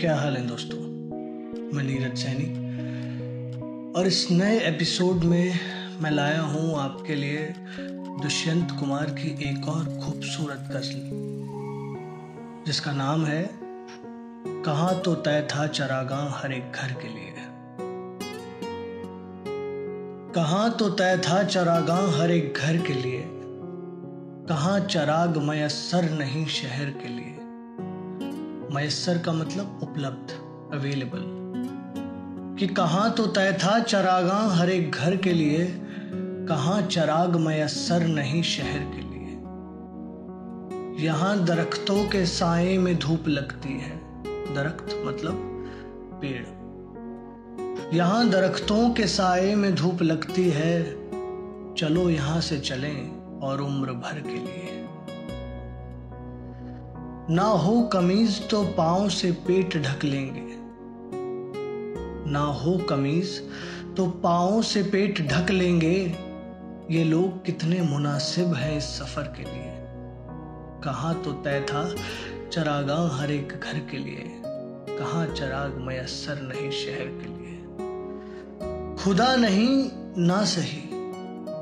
क्या हाल है दोस्तों? मैं नीरज सैनी। और इस नए एपिसोड में मैं लाया हूँ आपके लिए दुष्यंत कुमार की एक और खूबसूरत गज़ल, जिसका नाम है, कहा तो तय था चरागा हर एक घर के लिए। कहा तो तय था चरागा हर एक घर के लिए। कहा चराग मयसर नहीं शहर के लिए। मयसर का मतलब उपलब्ध अवेलेबल कि कहाँ तो तय था चरागा हर एक घर के लिए, कहाँ चराग मयसर नहीं शहर के लिए। यहाँ दरख्तों के साए में धूप लगती है। दरख्त मतलब पेड़। यहाँ दरख्तों के साए में धूप लगती है। चलो यहाँ से चलें और उम्र भर के लिए। ना हो कमीज तो पाँव से पेट ढक लेंगे। ना हो कमीज तो पाँव से पेट ढक लेंगे। ये लोग कितने मुनासिब हैं इस सफ़र के लिए। कहा तो तय था चरागा हर एक घर के लिए। कहा चराग मयसर नहीं शहर के लिए। खुदा नहीं, ना सही।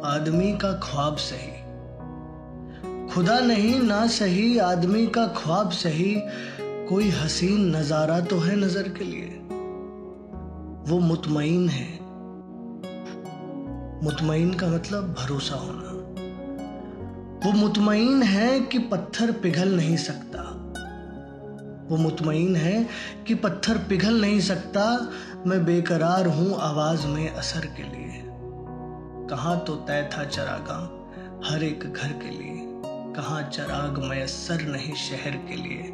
आदमी का ख्वाब सही। खुदा नहीं, ना सही, आदमी का ख्वाब सही, कोई हसीन नज़ारा तो है नज़र के लिए। वो मुतमईन है। मुतमईन का मतलब भरोसा होना। वो मुतमईन है कि पत्थर पिघल नहीं सकता। वो मुतमईन है कि पत्थर पिघल नहीं सकता। मैं बेकरार हूँ आवाज़ में असर के लिए। कहा तो तय था चरागा हर एक घर के लिए। कहा चराग मयसर नहीं शहर के लिए?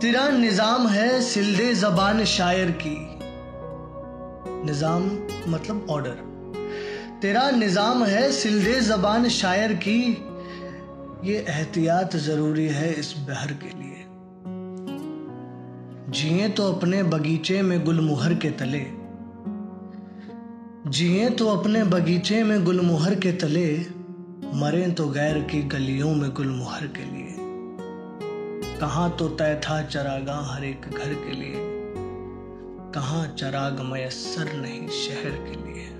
तेरा निज़ाम है सिलदे जबान शायर की। निज़ाम मतलब ऑर्डर तेरा निज़ाम है सिलदे जबान शायर की। ये एहतियात ज़रूरी है इस बहर के लिए। जिए तो अपने बगीचे में गुलमुहर के तले। जिए तो अपने बगीचे में गुलमुहर के तले। मरे तो गैर की गलियों में गुलमुहर के लिए। कहाँ तो तय था चरागा हर एक घर के लिए। कहाँ चराग मयसर नहीं शहर के लिए।